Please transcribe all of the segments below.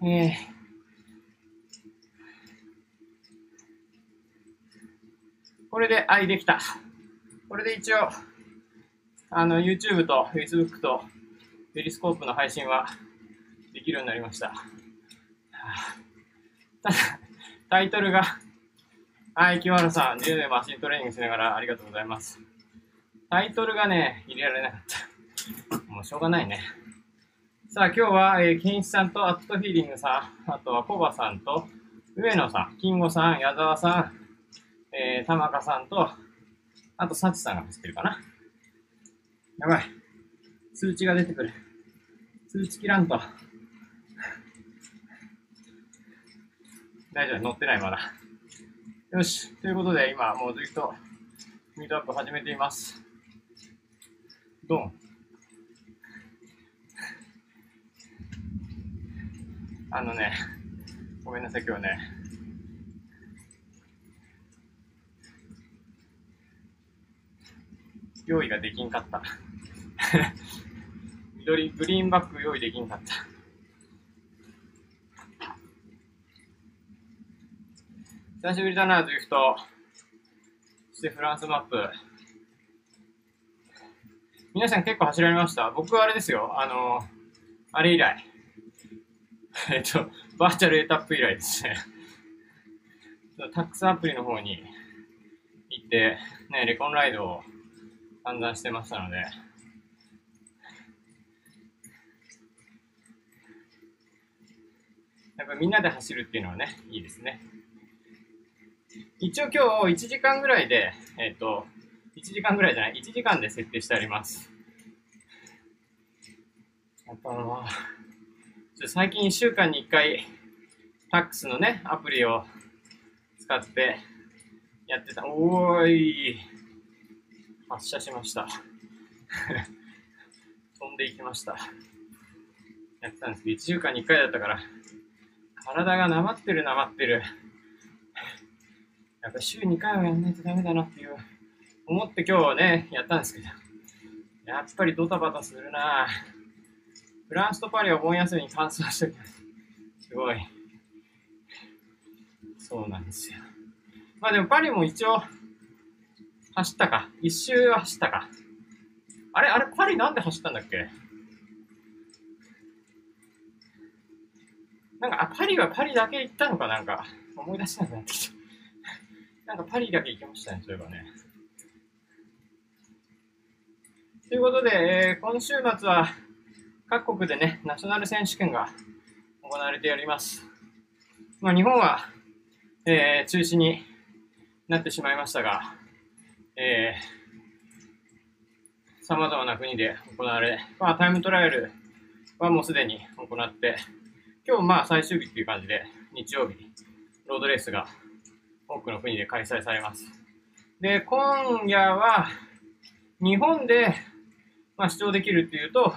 えー、これで、はい、できた。これで一応、あの、YouTube と Facebook とペリスコープの配信はできるようになりました。ただ、タイトルが、はい、木原さん、10年マシントレーニングしながらありがとうございます。タイトルがね、入れられなかった。もうしょうがないね。さあ、今日は、えー、ケンイチさんとアットフィーリングさん、あとはコバさんと、上野さん、金吾さん、矢沢さん、えー、玉香さんと、あと、サチさんが走ってるかな。やばい。通知が出てくる。通知切らんと。大丈夫、乗ってないまだ。よし。ということで、今、もうずっと、ミートアップ始めています。ドン。あのね、ごめんなさい、今日ね。用意ができんかった。緑、グリーンバッグ用意できんかった。久しぶりだな、ドリフト。そしてフランスマップ。皆さん結構走られました？僕はあれですよ。あの、あれ以来。えっと、バーチャルエタップ以来ですね。タックスアプリの方に行って、ね、レコンライドを散々してましたので、やっぱみんなで走るっていうのはね、いいですね。一応今日1時間ぐらいで、えっ、と、1時間ぐらいじゃない、1時間で設定してあります。やっぱあの、最近1週間に1回、タックスのね、アプリを使ってやってた。おーい。発射しました。飛んでいきました。やってたんですけど、1週間に1回だったから、体がなまってるなまってる。やっぱ週2回はやんないとダメだなっていう、思って今日はね、やったんですけど、やっぱりドタバタするなぁフランスとパリは盆休みに乾燥してる。すごい。そうなんですよ。まあでもパリも一応、走ったか。一周は走ったか。あれあれパリなんで走ったんだっけ？なんか、あ、パリはパリだけ行ったのか？なんか、思い出せなくなってきた。なんかパリだけ行きましたね、そういえばね。ということで、えー、今週末は各国でね、ナショナル選手権が行われております。まあ、日本は、えー、中止になってしまいましたが、えー、様々な国で行われ、まあ、タイムトライアルはもうすでに行って、今日まあ最終日っていう感じで、日曜日、ロードレースが多くの国で開催されます。で、今夜は、日本で、まあ、視聴できるっていうと、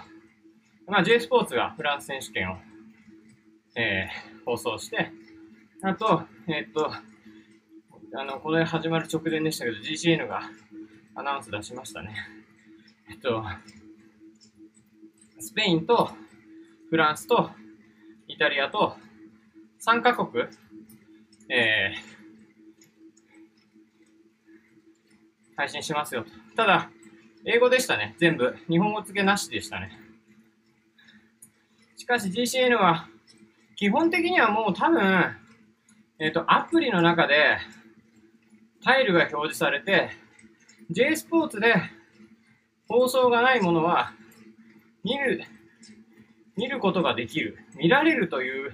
まあ、J スポーツがフランス選手権を、えー、放送して、あと、えー、っと、あの、これ始まる直前でしたけど、GCN がアナウンス出しましたね。えっと、スペインとフランスとイタリアと3カ国、えー、配信しますよ。ただ、英語でしたね。全部。日本語付けなしでしたね。かし GCN は、基本的にはもう多分、えっ、ー、と、アプリの中で、タイルが表示されて、J スポーツで放送がないものは、見る、見ることができる。見られるという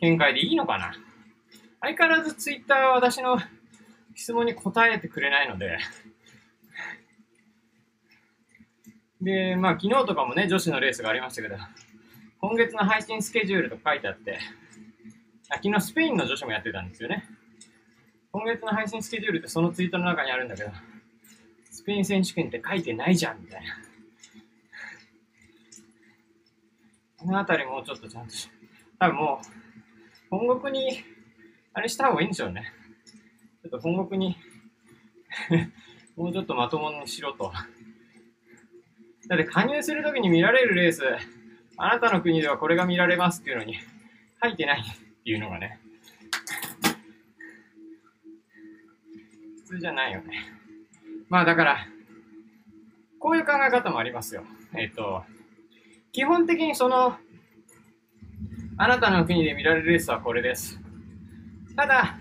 見解でいいのかな相変わらず Twitter は私の質問に答えてくれないのでで、まあ昨日とかもね、女子のレースがありましたけど、今月の配信スケジュールと書いてあって、あ昨日スペインの女子もやってたんですよね。今月の配信スケジュールってそのツイートの中にあるんだけど、スペイン選手権って書いてないじゃん、みたいな。このあたりもうちょっとちゃんとし、多分もう、本国に、あれした方がいいんでしょうね。ちょっと本国に もうちょっとまともにしろと。だって加入するときに見られるレース、あなたの国ではこれが見られますっていうのに、吐いてないっていうのがね、普通じゃないよね。まあだから、こういう考え方もありますよ。えっ、と、基本的にその、あなたの国で見られるレースはこれです。ただ、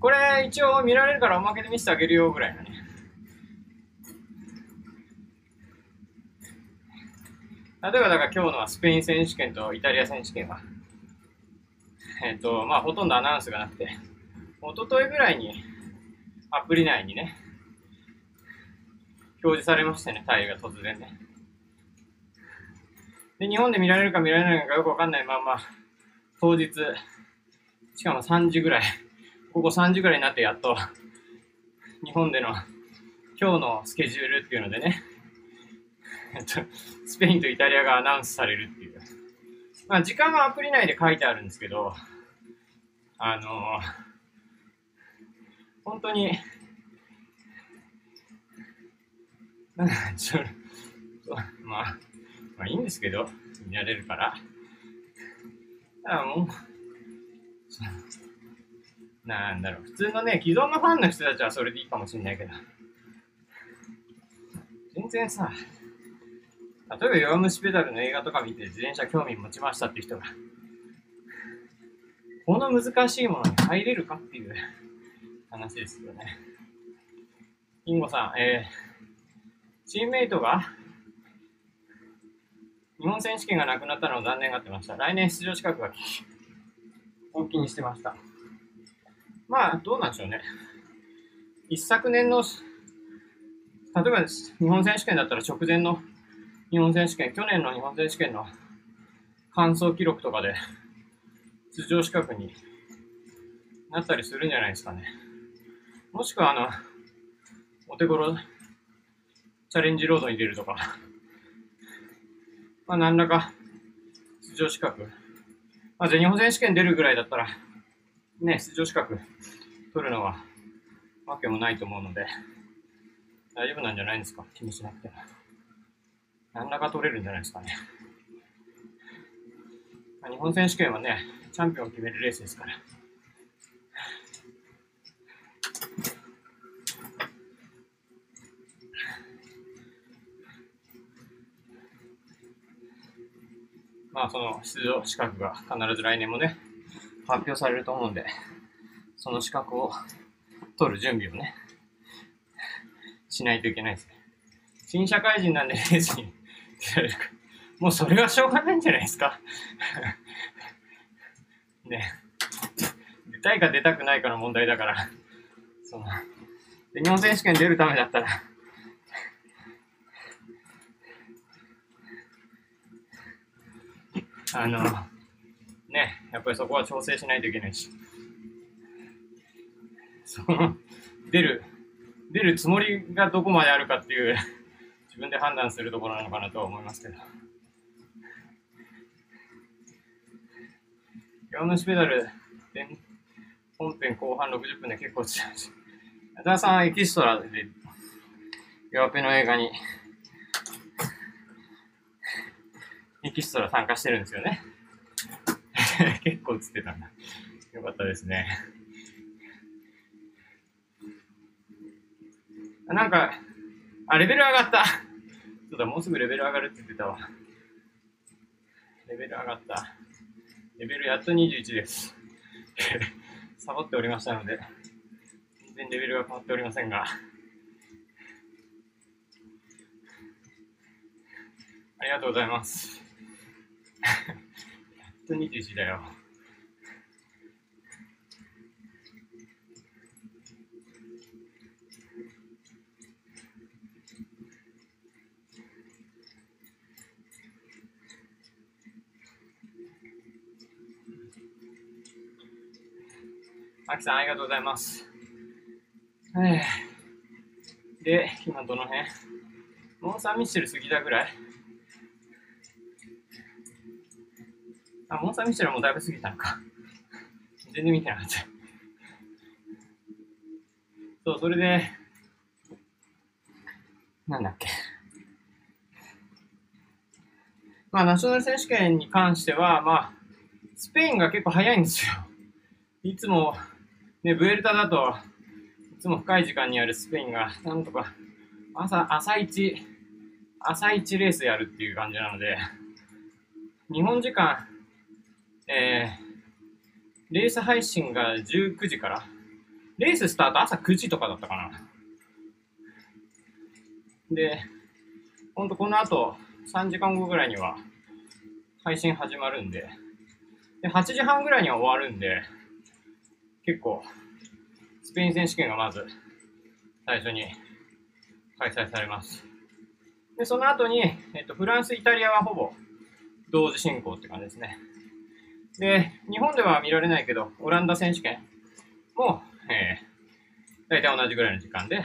これ一応見られるからおまけで見せてあげるよぐらいのね。例えばだから今日のはスペイン選手権とイタリア選手権は、えっ、と、まあほとんどアナウンスがなくて、一昨日ぐらいにアプリ内にね、表示されましたね、タイが突然ね。で、日本で見られるか見られないかよくわかんない。まま、当日、しかも3時ぐらい、ここ3時ぐらいになってやっと、日本での今日のスケジュールっていうのでね、スペインとイタリアがアナウンスされるっていう。まあ、時間はアプリ内で書いてあるんですけど、あのー、本当に、ちょまあ、まあいいんですけど、見られるから。だからもう、なんだろう、普通のね、既存のファンの人たちはそれでいいかもしれないけど、全然さ、例えば弱虫ペダルの映画とか見て自転車興味持ちましたっていう人が、この難しいものに入れるかっていう話ですよね。インゴさん、えー、チームメイトが日本選手権がなくなったのを残念がってました。来年出場資格が本気にしてました。まあ、どうなんでしょうね。一昨年の、例えば日本選手権だったら直前の日本選手権、去年の日本選手権の完走記録とかで出場資格になったりするんじゃないですかね。もしくは、あの、お手頃チャレンジロードに出るとか、まあ、何らか出場資格、まあ、全日本選手権出るぐらいだったら、ね、出場資格取るのはわけもないと思うので、大丈夫なんじゃないですか気にしなくても。何らか取れるんじゃないですかね。まあ日本選手権はね、チャンピオンを決めるレースですから。まあ、その出場資格が必ず来年もね、発表されると思うんで、その資格を取る準備をね、しないといけないですね。新社会人なんでレースに もうそれはしょうがないんじゃないですか。ね。出たいか出たくないかの問題だから、その、日本選手権出るためだったら、あの、ね、やっぱりそこは調整しないといけないし、その、出る、出るつもりがどこまであるかっていう自分で判断するところなのかなとは思いますけど。弱虫ペダル、本編後半60分で結構強いし。矢沢さんはエキストラで、弱ペの映画に、エキストラ参加してるんですよね。結構映ってたんだ。よかったですね。なんか、あ、レベル上がった。そうだ、もうすぐレベル上がるって言ってたわ。レベル上がった。レベルやっと21です。サボっておりましたので、全然レベルが変わっておりませんが。ありがとうございます。やっと21だよ。あきさん、ありがとうございます。で、今どの辺？モンサンミッシェル過ぎたぐらい？あ、モンサンミッシェルもだいぶ過ぎたのか。全然見てなかった。そう、それで、なんだっけ。まあ、ナショナル選手権に関しては、まあ、スペインが結構早いんですよ。いつも、ね、ブエルタだと、いつも深い時間にやるスペインが、なんとか、朝、朝一、朝一レースやるっていう感じなので、日本時間、えー、レース配信が19時から、レーススタート朝9時とかだったかな。で、ほんとこの後3時間後ぐらいには配信始まるんで、で、8時半ぐらいには終わるんで、結構、スペイン選手権がまず最初に開催されます。で、その後に、えっと、フランス、イタリアはほぼ同時進行って感じですね。で、日本では見られないけど、オランダ選手権も、えー、大体同じぐらいの時間で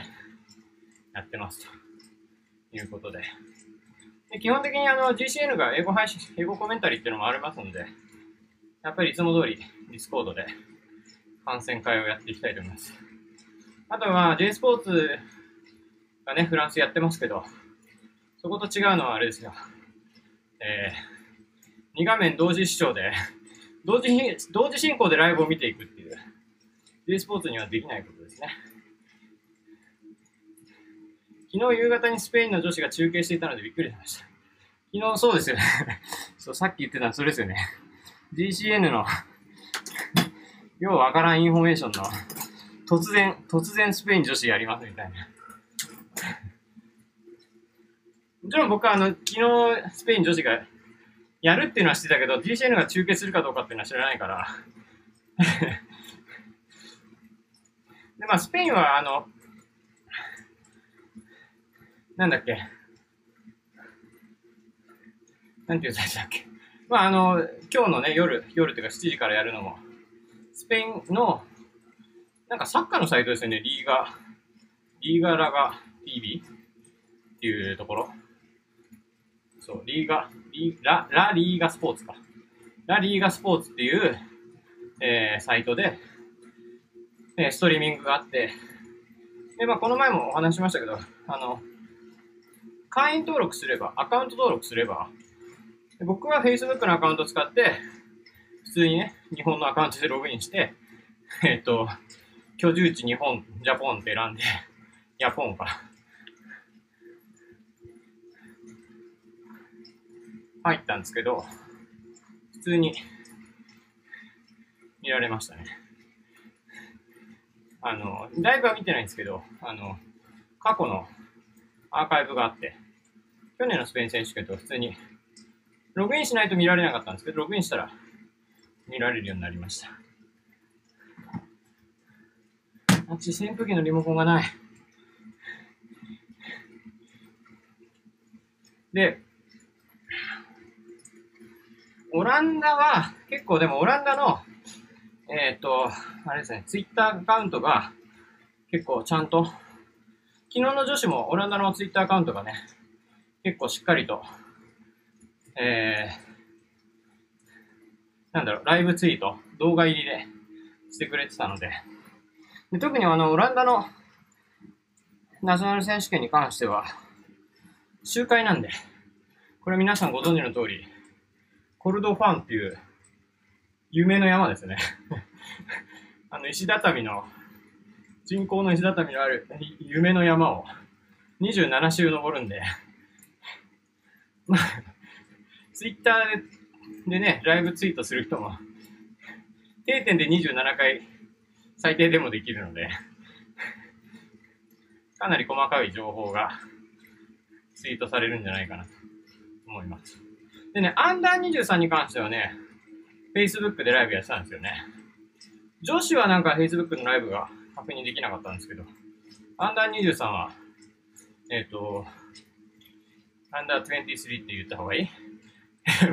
やってますということで。で基本的にあの GCN が英語配信、英語コメンタリーっていうのもありますので、やっぱりいつも通りディスコードで観戦会をやっていきたいと思います。あとは J スポーツがね、フランスやってますけど、そこと違うのはあれですよ。えー、2画面同時視聴で同時、同時進行でライブを見ていくっていう、J スポーツにはできないことですね。昨日夕方にスペインの女子が中継していたのでびっくりしました。昨日そうですよね そう、さっき言ってたのそれですよね。GCN のようわからんインフォメーションの突然、突然スペイン女子やりますみたいな。もちろん僕はあの、昨日スペイン女子がやるっていうのは知ってたけど、GCN が中継するかどうかっていうのは知らないから で、まあ、スペインはあの、なんだっけ。なんていう最初だっけ。まあ、あの、今日のね、夜、夜っていうか7時からやるのも、スペインの、なんかサッカーのサイトですよね、リーガ、リーガラガ TV っていうところ。そう、リーガ、リラ、ラリーガスポーツか。ラリーガスポーツっていう、えー、サイトで、えー、ストリーミングがあって、で、まあ、この前もお話しましたけど、あの、会員登録すれば、アカウント登録すれば、僕は Facebook のアカウント使って、普通にね、日本のアカウントでログインして、えっ、と、居住地日本、ジャポンって選んで、ヤポンから。入ったんですけど、普通に見られましたね。あの、ライブは見てないんですけど、あの、過去のアーカイブがあって、去年のスペイン選手権と普通に、ログインしないと見られなかったんですけど、ログインしたら見られるようになりました。あっち扇風機のリモコンがない。で、オランダは、結構でもオランダの、えっ、ー、と、あれですね、ツイッターアカウントが結構ちゃんと、昨日の女子もオランダのツイッターアカウントがね、結構しっかりと、えー、なんだろう、ライブツイート、動画入りでしてくれてたので、で特にあの、オランダのナショナル選手権に関しては、周回なんで、これ皆さんご存知の通り、コルドファンっていう有名な山ですね。あの、石畳の、人工の石畳のある夢の山を27周登るんで、まあ、ツイッターででね、ライブツイートする人も、定点で27回最低でもできるので、かなり細かい情報がツイートされるんじゃないかなと思います。でね、アンダー23に関してはね、Facebook でライブやってたんですよね。女子はなんか Facebook のライブが確認できなかったんですけど、アンダー23は、えっ、ー、と、アンダー23って言った方がいい？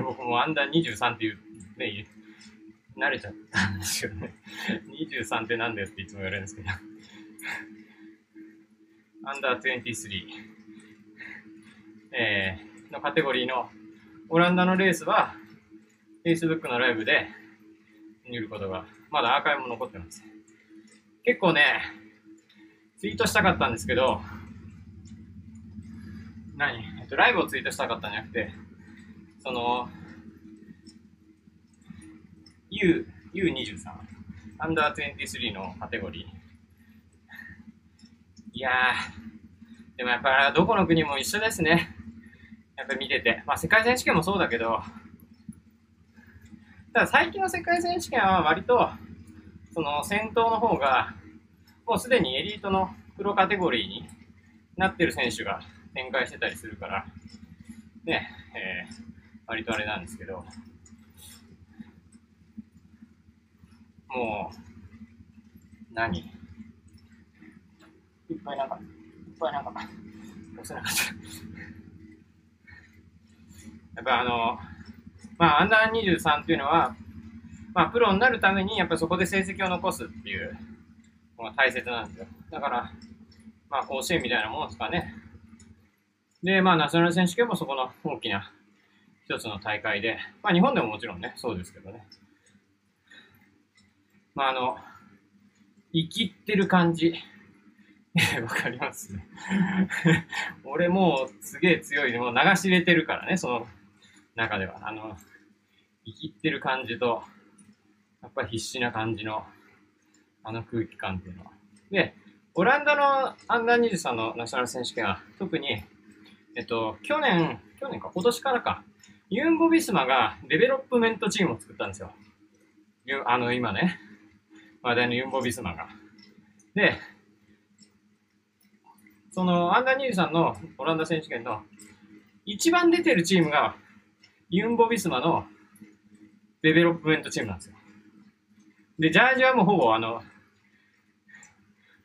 僕 もアンダー23っていう、ね、慣れちゃったんですよね。23ってなんだよっていつも言われるんですけど。アンダー23、えー、のカテゴリーのオランダのレースは、Facebook のライブで見ることが、まだアーカイブも残ってます。結構ね、ツイートしたかったんですけど、何？えっと、ライブをツイートしたかったんじゃなくて、その、U、U23、アンダー23のカテゴリー。いやー、でもやっぱどこの国も一緒ですね。やっぱ見てて。まあ世界選手権もそうだけど、ただ最近の世界選手権は割と、その先頭の方が、もうすでにエリートのプロカテゴリーになってる選手が展開してたりするから、ね、えー、割とあれなんですけど、もう、何？いっぱいなんか、いっぱいなんか、押せなかった。やっぱあの、まあ、アンダー23っていうのは、まあ、プロになるために、やっぱそこで成績を残すっていうのが大切なんですよ。だから、まあ、甲子園みたいなもんですかね。で、まあ、ナショナル選手権もそこの大きな一つの大会で、まあ、日本でももちろんね、そうですけどね。まあ、あの、生きってる感じ。わかりますね。俺もうすげえ強い、もう流し入れてるからね、その中では。あの、生きってる感じと、やっぱ必死な感じの、あの空気感っていうのは。で、オランダのアンダー23のナショナル選手権は、特に、えっと、去年、去年か、今年からか、ユンボビスマがデベロップメントチームを作ったんですよ。あの、今ね、話題のユンボビスマが。で、そのアンダー23のオランダ選手権の一番出てるチームがユンボビスマのデベロップメントチームなんですよ。で、ジャージはもうほぼあの、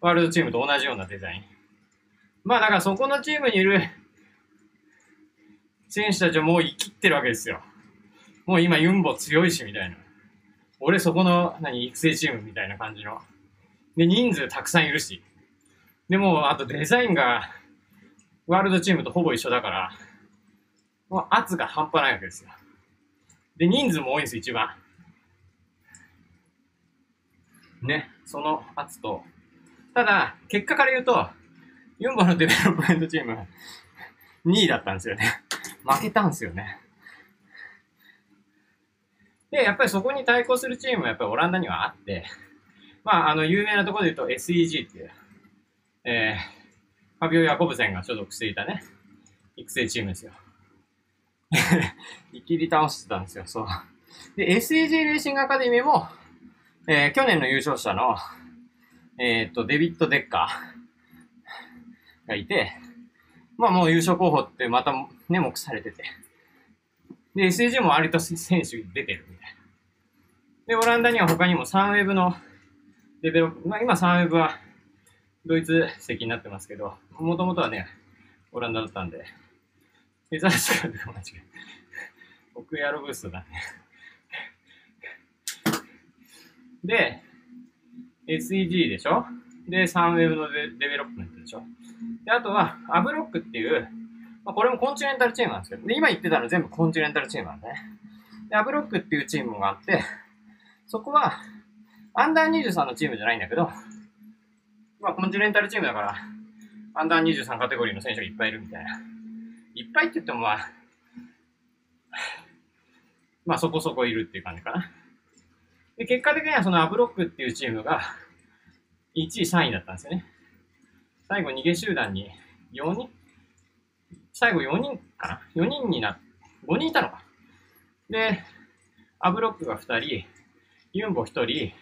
ワールドチームと同じようなデザイン。まあだからそこのチームにいる選手たちはもうイキってるわけですよ。もう今ユンボ強いしみたいな。俺そこの何育成チームみたいな感じの。で、人数たくさんいるし。でも、あとデザインがワールドチームとほぼ一緒だから、もう圧が半端ないわけですよ。で、人数も多いんです、一番。ね、その圧と。ただ、結果から言うと、ユンボのデベロップメントチーム、2位だったんですよね。負けたんですよね。で、やっぱりそこに対抗するチームはやっぱりオランダにはあって、まあ、あの、有名なところで言うと SEG っていう、えー、ファビオ・ヤコブセンが所属していたね、育成チームですよ。いきり倒してたんですよ、そう。で、SEG レーシングアカデミーも、えー、去年の優勝者の、えー、っと、デビッド・デッカーがいて、まあもう優勝候補ってまたね、目されてて。で、SAG も割と選手出てるみたいな。で、オランダには他にもサンウェブのデベロップ、まあ今サンウェブはドイツ席になってますけど、もともとはね、オランダだったんで、デザーシカル間違え。僕エアロブーストだね。で、SEG でしょ？で、サンウェブのデベロップメントでしょで、あとは、アブロックっていう、まあ、これもコンチネンタルチームなんですけど、で、今言ってたの全部コンチネンタルチームなんでね。で、アブロックっていうチームがあって、そこは、アンダー23のチームじゃないんだけど、まあ、コンチネンタルチームだから、アンダー23カテゴリーの選手がいっぱいいるみたいな。いっぱいって言ってもまあ、まあそこそこいるっていう感じかな。で、結果的にはそのアブロックっていうチームが、1位、3位だったんですよね。最後逃げ集団に4人最後4人かな ?4 人にな、5人いたのか。で、アブロックが2人、ユンボ1人、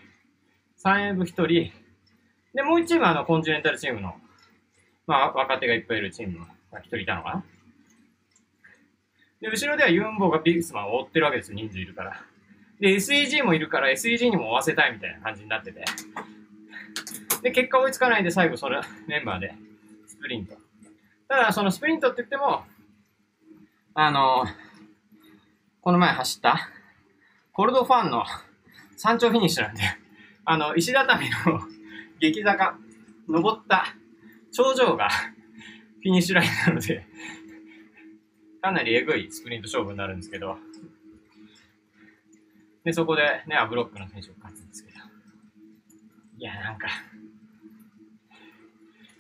サンエブ1人、で、もう1チームあの、コンチネンタルチームの、まあ、若手がいっぱいいるチームが1人いたのかな。で、後ろではユンボがビグスマンを追ってるわけですよ、人数いるから。で、SEG もいるから SEG にも追わせたいみたいな感じになってて。で、結果追いつかないで最後それ メンバーでスプリント。ただ、そのスプリントって言っても、あの、この前走ったコルドファンの山頂フィニッシュなんで、あの、石畳の 激坂、登った頂上が フィニッシュラインなので、かなりエグいスプリント勝負になるんですけど、で、そこでね、アブロックの選手が勝つんですけど、いや、なんか、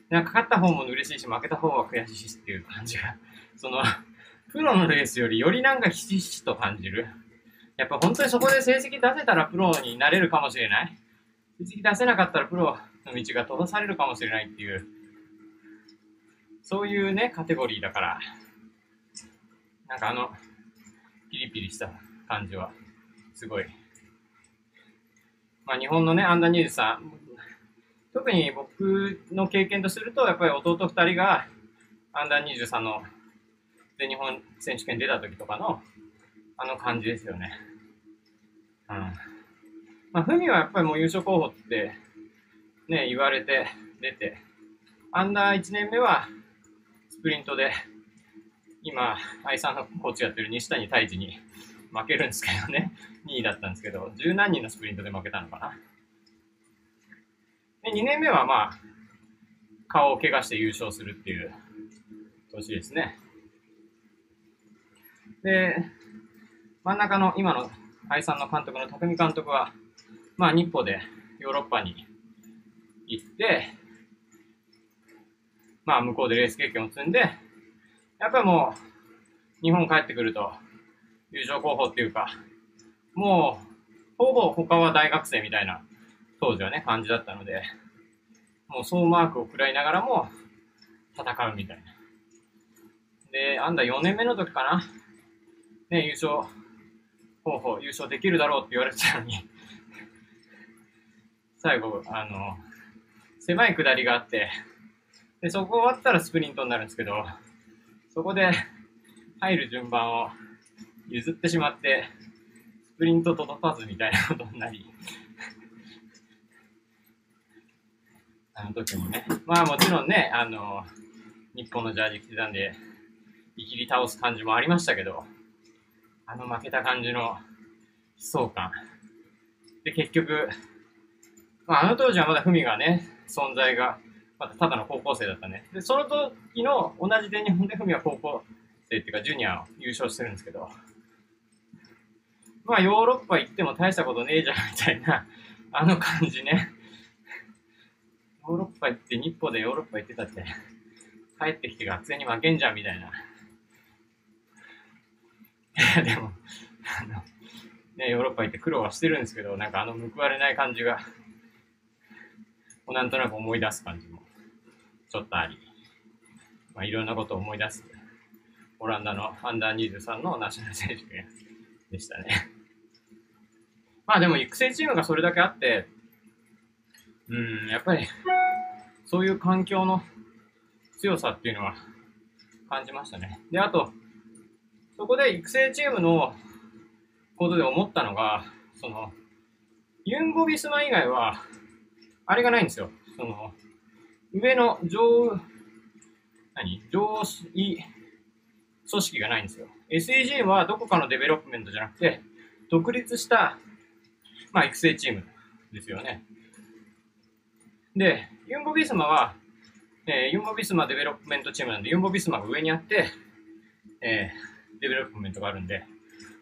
なんか勝った方も嬉しいし、負けた方は悔しいしっていう感じが、その、プロのレースよりよりなんかひしひしと感じるやっぱ本当にそこで成績出せたらプロになれるかもしれない。成績出せなかったらプロの道が閉ざされるかもしれないっていう、そういうね、カテゴリーだから、なんかあの、ピリピリした感じは、すごい。まあ日本のね、アンダーニュースさん、特に僕の経験とすると、やっぱり弟2人がアンダー23の全日本選手権出た時とかのあの感じですよね。うん。まあ、ふみはやっぱりもう優勝候補ってね、言われて出て、アンダー1年目はスプリントで、今、愛さんのコーチやってる西谷太一に負けるんですけどね、2位だったんですけど、十何人のスプリントで負けたのかな。で、2年目はまあ、顔を怪我して優勝するっていう年ですね。で、真ん中の今の愛さんの監督の匠監督は、まあ日歩でヨーロッパに行って、まあ向こうでレース経験を積んで、やっぱりもう日本帰ってくると優勝候補っていうか、もうほぼ他は大学生みたいな当時はね感じだったので、もう総マークを食らいながらも戦うみたいな。で、アンダー4年目の時かな。ね、優勝候補、優勝できるだろうって言われてたのに 最後、あの、狭い下りがあって、で、そこ終わったらスプリントになるんですけど、そこで入る順番を譲ってしまって、スプリント届かずみたいなことになり、あの時もね、まあもちろんね、あの、日本のジャージ着てたんで、いきり倒す感じもありましたけど、あの負けた感じの悲壮感。で、結局、まあ、あの当時はまだふみがね、存在が、またただの高校生だったね。で、その時の同じ全日本でふみは高校生っていうか、ジュニアを優勝してるんですけど、まあ、ヨーロッパ行っても大したことねえじゃん、みたいな、あの感じね。ヨーロッパ行って、日本でヨーロッパ行ってたって、帰ってきて学生に負けんじゃん、みたいな。いや、でも、あの、ね、ヨーロッパ行って苦労はしてるんですけど、なんかあの報われない感じが、をなんとなく思い出す感じもちょっとあり、まあ、いろんなことを思い出すオランダのアンダー23のナショナル選手権でしたね。まあでも育成チームがそれだけあって、うん、やっぱりそういう環境の強さっていうのは感じましたね。で、あと、そこで育成チームのことで思ったのが、その、ユンボビスマ以外は、あれがないんですよ。その、上の上、何？上位組織がないんですよ。SEG はどこかのデベロップメントじゃなくて、独立した、まあ、育成チームですよね。で、ユンボビスマは、えー、ユンボビスマデベロップメントチームなんで、ユンボビスマが上にあって、えー、デベロップメントがあるんで、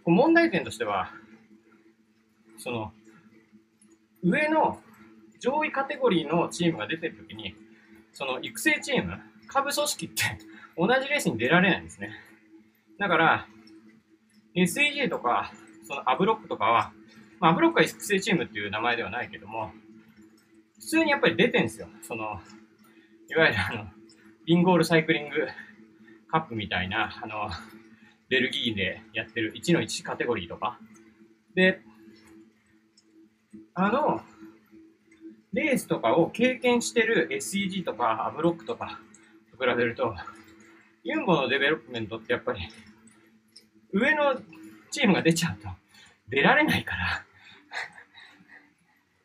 問題点としては、その、上の上位カテゴリーのチームが出てるときに、その育成チーム、下部組織って同じレースに出られないんですね。だから、SEG とか、そのアブロックとかは、まあ、 ABLOC は育成チームっていう名前ではないけども、普通にやっぱり出てんですよ。その、いわゆるあの、 Bingoal Cycling Cup みたいな、あの、ベルギーでやってる1の1カテゴリーとか。で、あの、レースとかを経験してる SEG とか ABLOC とかと比べると、ユンボのデベロップメントってやっぱり、上のチームが出ちゃうと出られないから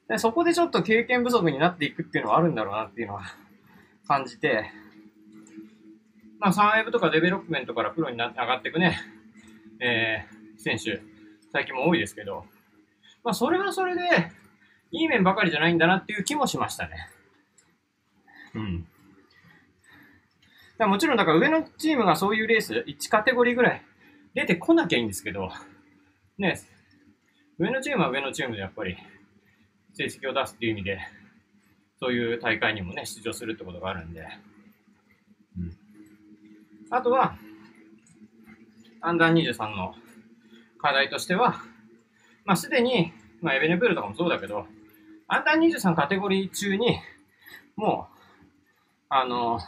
でそこでちょっと経験不足になっていくっていうのはあるんだろうなっていうのは感じて、まあ、サンウェブとかデベロップメントからプロにな上がっていくね、えー、選手、最近も多いですけど、まあ、それはそれで、いい面ばかりじゃないんだなっていう気もしましたね。うん。だもちろん、だから上のチームがそういうレース、1カテゴリーぐらい出てこなきゃいいんですけど、ね、上のチームは上のチームでやっぱり成績を出すっていう意味で、そういう大会にもね、出場するってことがあるんで。うん。あとは、アンダー23の課題としては、まあ、すでに、まあ、エベネプールとかもそうだけど、アンダー23カテゴリー中に、もう、あの、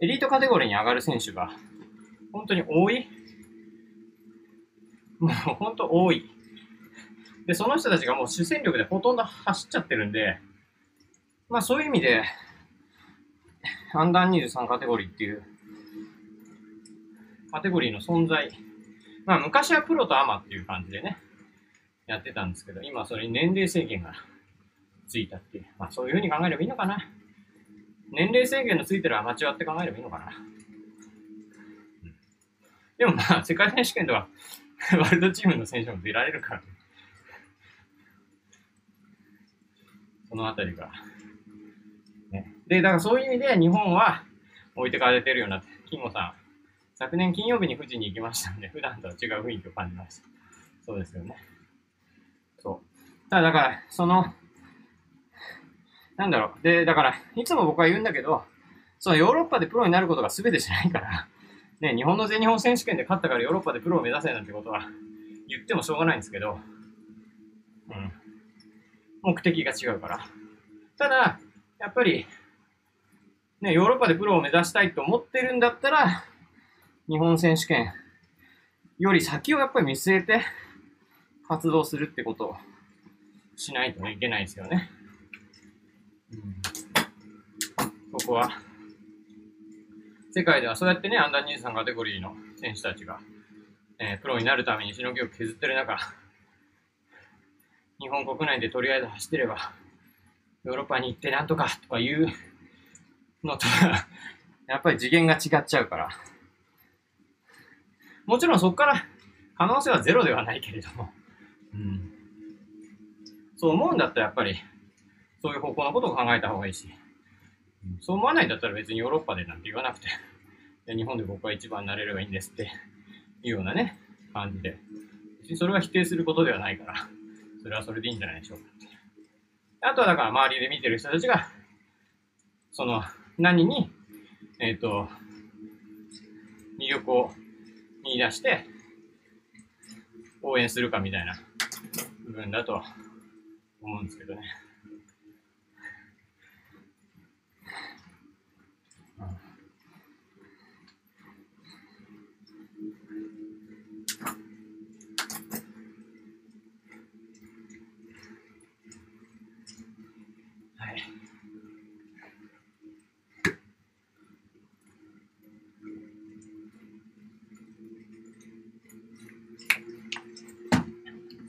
エリートカテゴリーに上がる選手が、本当に多い。もう本当多い。で、その人たちがもう主戦力でほとんど走っちゃってるんで、まあそういう意味で、アンダー23カテゴリーっていうカテゴリーの存在。まあ昔はプロとアマっていう感じでね、やってたんですけど、今それに年齢制限がついたっていう。まあそういうふうに考えればいいのかな。年齢制限のついてるアマチュアって考えればいいのかな。でもまあ世界選手権では ワールドチームの選手も出られるから、そのあたりが。ね、で、だからそういう意味で日本は置いてかれてるようなって、金吾さん、昨年金曜日に富士に行きましたんで、普段とは違う雰囲気を感じました。そうですよね。そう。ただだから、その、なんだろう。で、だから、いつも僕は言うんだけど、そのヨーロッパでプロになることが全てじゃないから、ね、日本の全日本選手権で勝ったからヨーロッパでプロを目指せなんてことは言ってもしょうがないんですけど、うん。目的が違うから。ただ、やっぱり、ね、ヨーロッパでプロを目指したいと思ってるんだったら、日本選手権より先をやっぱり見据えて活動するってことをしないといけないですよね。うん、ここは、世界ではそうやってね、アンダー23カテゴリーの選手たちが、えー、プロになるためにしのぎを削ってる中、日本国内でとりあえず走ってれば、ヨーロッパに行ってなんとかとかいうのとは、やっぱり次元が違っちゃうから。もちろんそこから可能性はゼロではないけれども、うん。そう思うんだったらやっぱり、そういう方向のことを考えた方がいいし、そう思わないんだったら別にヨーロッパでなんて言わなくて、日本で僕は一番になれればいいんですっていうようなね、感じで。別にそれは否定することではないから、それはそれでいいんじゃないでしょうか。あとはだから周りで見てる人たちが、その何に、えっ、ー、と、魅力を見出して、応援するかみたいな部分だと思うんですけどね。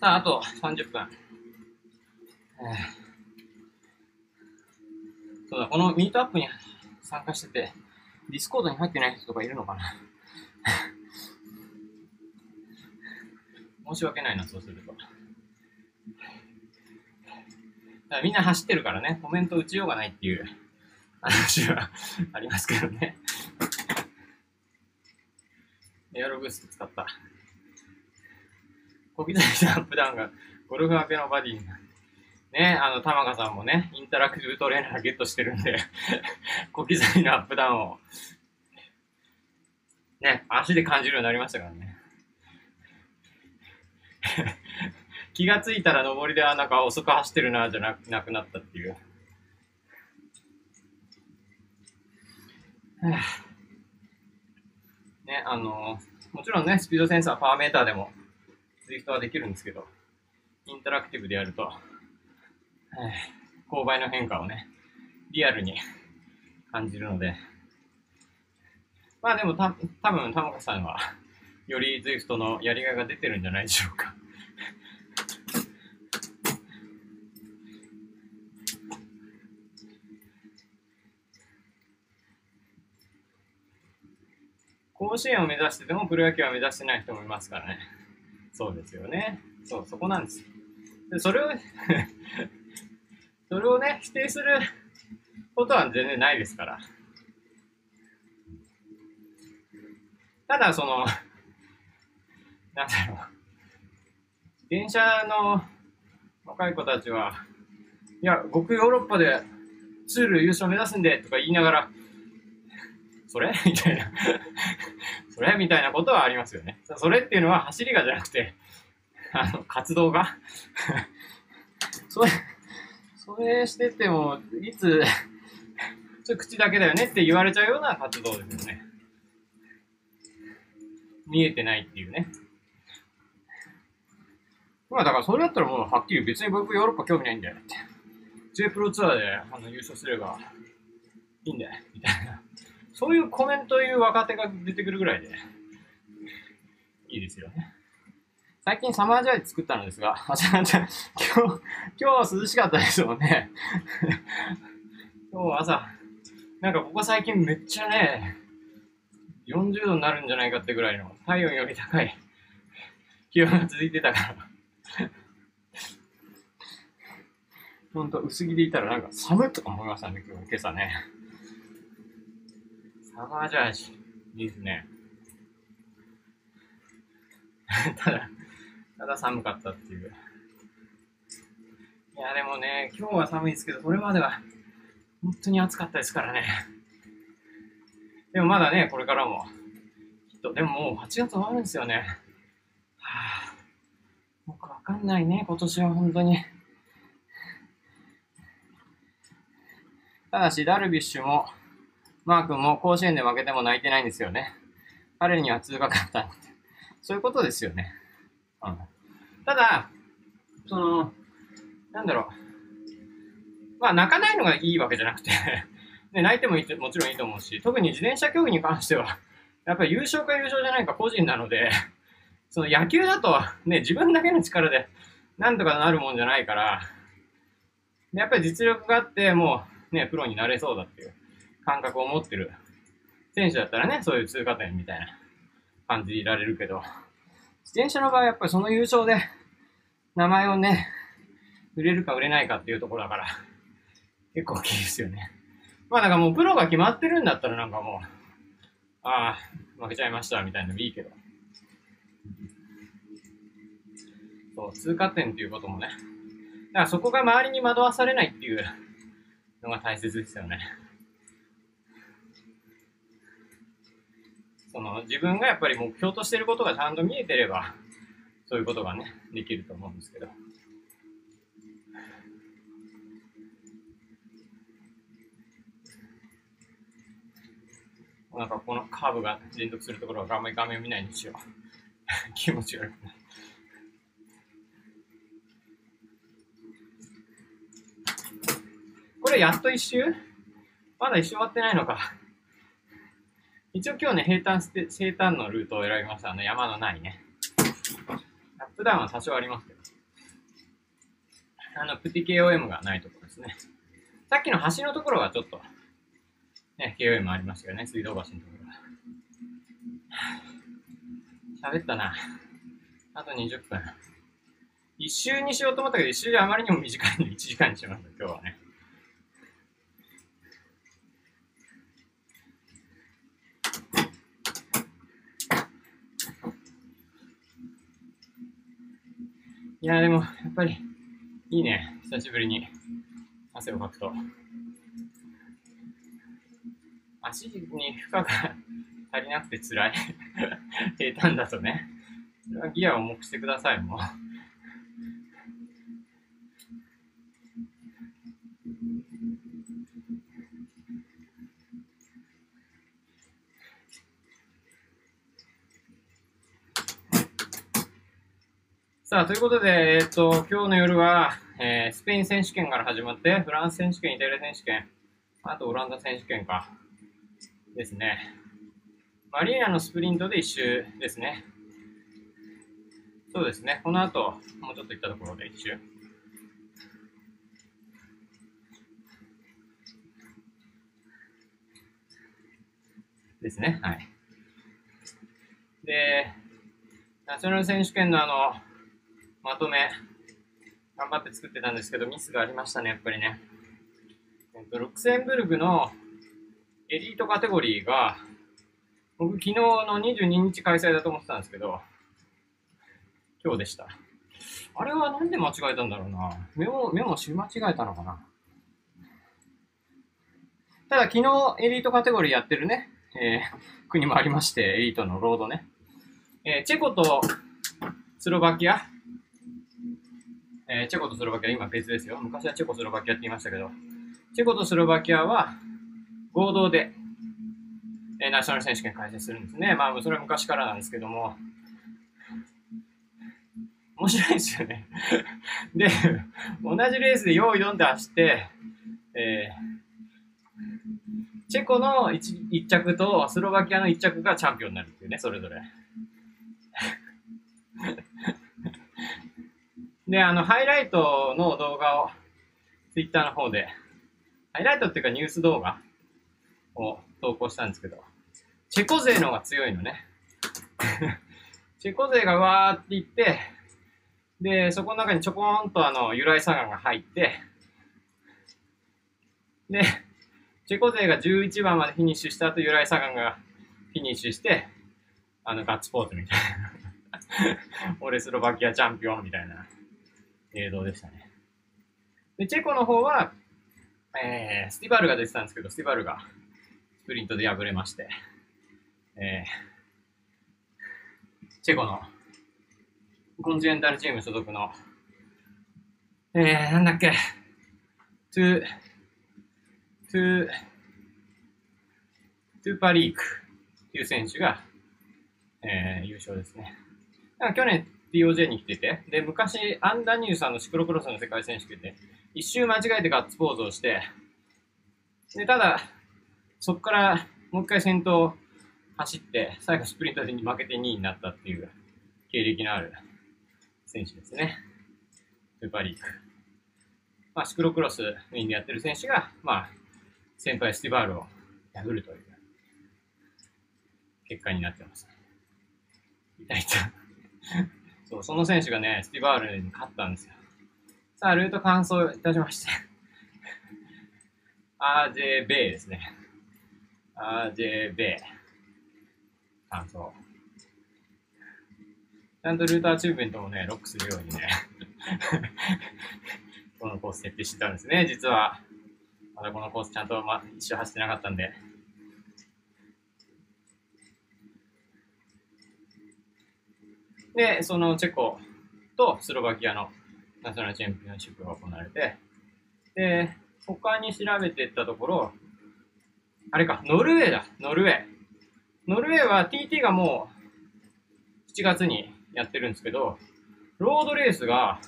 さあ、あと30分。そうだ、このミートアップに参加してて、ディスコードに入ってない人とかいるのかな？申し訳ないな、そうすると。だからみんな走ってるからね、コメント打ちようがないっていう 話はありますけどね。エアロブース使った。小刻みなアップダウンがゴルフ明けのバディにね、あの、玉川さんもね、インタラクティブトレーナーゲットしてるんで 小刻みなアップダウンを、ね、足で感じるようになりましたからね。気がついたら上りではなんか遅く走ってるな、じゃななくなったっていう。ね、あのもちろんね、スピードセンサー、パワーメーターでもツイフトはできるんですけど、インタラクティブでやると、勾配の変化をね、リアルに感じるので、まあでもた多分玉子さんは、よりズイフトのやりがいが出てるんじゃないでしょうか。甲子園を目指しててもプロ野球は目指してない人もいますからね。そうですよね。そう、そこなんです。でそれを それをね、否定することは全然ないですから。ただ、その、なんだろう。電車の若い子たちは、いや、僕ヨーロッパでツール優勝目指すんでとか言いながら、それ？みたいなそれ？みたいなことはありますよね。それっていうのは走りがじゃなくて、あの、活動が？それ、それしてても、いつ、ちょ口だけだよねって言われちゃうような活動ですよね。見えてないっていうね。まあだからそれだったらもうはっきり別に僕ヨーロッパ興味ないんだよって。J プロツアーであの優勝すればいいんだよ、みたいな。そういうコメントいう若手が出てくるぐらいで、いいですよね。最近サマージャージ作ったのですが、あ、ちゃちゃ、今日、今日は涼しかったですもんね。今日朝、なんかここ最近めっちゃね、40度になるんじゃないかってぐらいの体温より高い気温が続いてたからほんと薄着でいたらなんか寒いとか思いましたね、今日、今朝ね。サマージャージ、いいですね。ただ、ただ寒かったっていう。いや、でもね、今日は寒いですけど、それまでは本当に暑かったですからね。でもまだね、これからも、きっと、でももう8月終わるんですよね。はあ、僕わかんないね、今年は本当に。ただし、ダルビッシュも、マー君も甲子園で負けても泣いてないんですよね。彼には通過かった。そういうことですよね。うん。ただ、その、なんだろう。まあ、泣かないのがいいわけじゃなくて ね、泣いてもいいもちろんいいと思うし、特に自転車競技に関しては、やっぱり優勝か優勝じゃないか個人なので、その野球だと、ね、自分だけの力でなんとかなるもんじゃないから、やっぱり実力があって、もう、ね、プロになれそうだっていう感覚を持ってる選手だったらね、そういう通過点みたいな感じでいられるけど、自転車の場合はやっぱりその優勝で名前をね、売れるか売れないかっていうところだから、結構大きいですよね。まあなんかもうプロが決まってるんだったらなんかもう、ああ、負けちゃいましたみたいなのもいいけど。そう、通過点っていうこともね。だからそこが周りに惑わされないっていうのが大切ですよね。その自分がやっぱり目標としてることがちゃんと見えてれば、そういうことがね、できると思うんですけど。なんかこのカーブが連続するところは画面画面を見ないにしよ。気持ち悪くない。これやっと一周？まだ一周終わってないのか。一応今日ね、平坦して、平坦のルートを選びました。あの山のないね。アップダウンは多少ありますけど。あの、プティ KOM がないところですね。さっきの橋のところはちょっと、ね、KOM ありましたよね。水道橋のところ。喋ったな。あと20分。一周にしようと思ったけど、一周じゃあまりにも短いんで1時間にしました、今日はね。いや、でも、やっぱり、いいね。久しぶりに汗をかくと。足に負荷が足りなくて辛い。平坦だとね。それはギアを重くしてください、もう。さあ、ということで、えっと、今日の夜は、えー、スペイン選手権から始まって、フランス選手権、イタリア選手権、あとオランダ選手権か、ですね。マリーナのスプリントで一周ですね。そうですね。この後、もうちょっと行ったところで一周。ですね。はい。で、ナショナル選手権のあの、まとめ、頑張って作ってたんですけど、ミスがありましたね、やっぱりね。えっと、ルクセンブルグのエリートカテゴリーが、僕昨日の22日開催だと思ってたんですけど、今日でした。あれはなんで間違えたんだろうな。メモ、メモし間違えたのかな。ただ昨日エリートカテゴリーやってるね、えー、国もありまして、エリートのロードね。えー、チェコとスロバキアえーチェコとスロバキア、今別ですよ。昔はチェコ、スロバキアって言いましたけど、チェコとスロバキアは合同で、えーナショナル選手権開催するんですね。まあ、それは昔からなんですけども、面白いですよね。で、同じレースで用意どんで走って、えーチェコの 1, 一着とスロバキアの1着がチャンピオンになるっていうね、それぞれ。で、あの、ハイライトの動画を、ツイッターの方で、ハイライトっていうかニュース動画を投稿したんですけど、チェコ勢の方が強いのね。チェコ勢がわーっていって、で、そこの中にちょこーんとあの、由来砂岩が入って、で、チェコ勢が11番までフィニッシュした後、由来砂岩がフィニッシュして、あの、ガッツポーズみたいな。俺スロバキアチャンピオンみたいな映像でしたね。で、チェコの方は、えー、スティバルが出てたんですけど、スティバルがスプリントで敗れまして、えー、チェコのコンチネンタルチーム所属の、えー、なんだっけ、トゥ、トゥ、トゥパリークっていう選手が、えー、優勝ですね。だか去年 TOJ に来てて、で、昔アンダニューさんのシクロクロスの世界選手権で、一周間違えてガッツポーズをして、で、ただ、そこからもう一回先頭走って、最後スプリントで負けて2位になったっていう経歴のある選手ですね。スーパーリーグ。まあ、シクロクロスメインでやってる選手が、まあ、先輩スティバールを破るという結果になってます。痛い痛い。そう、その選手がね、スティバールに勝ったんですよ。さあ、ルート完走いたしまして。RJ ベイですね。RJ ベイ。完走。ちゃんとルートアチーブメントもね、ロックするようにね、このコース設定してたんですね、実は。まだこのコースちゃんと、ま、一周走ってなかったんで。で、そのチェコとスロバキアのナショナルチャンピオンシップが行われて、で、他に調べていったところ、あれか、ノルウェーだ、ノルウェー。ノルウェーは TT がもう7月にやってるんですけど、ロードレースが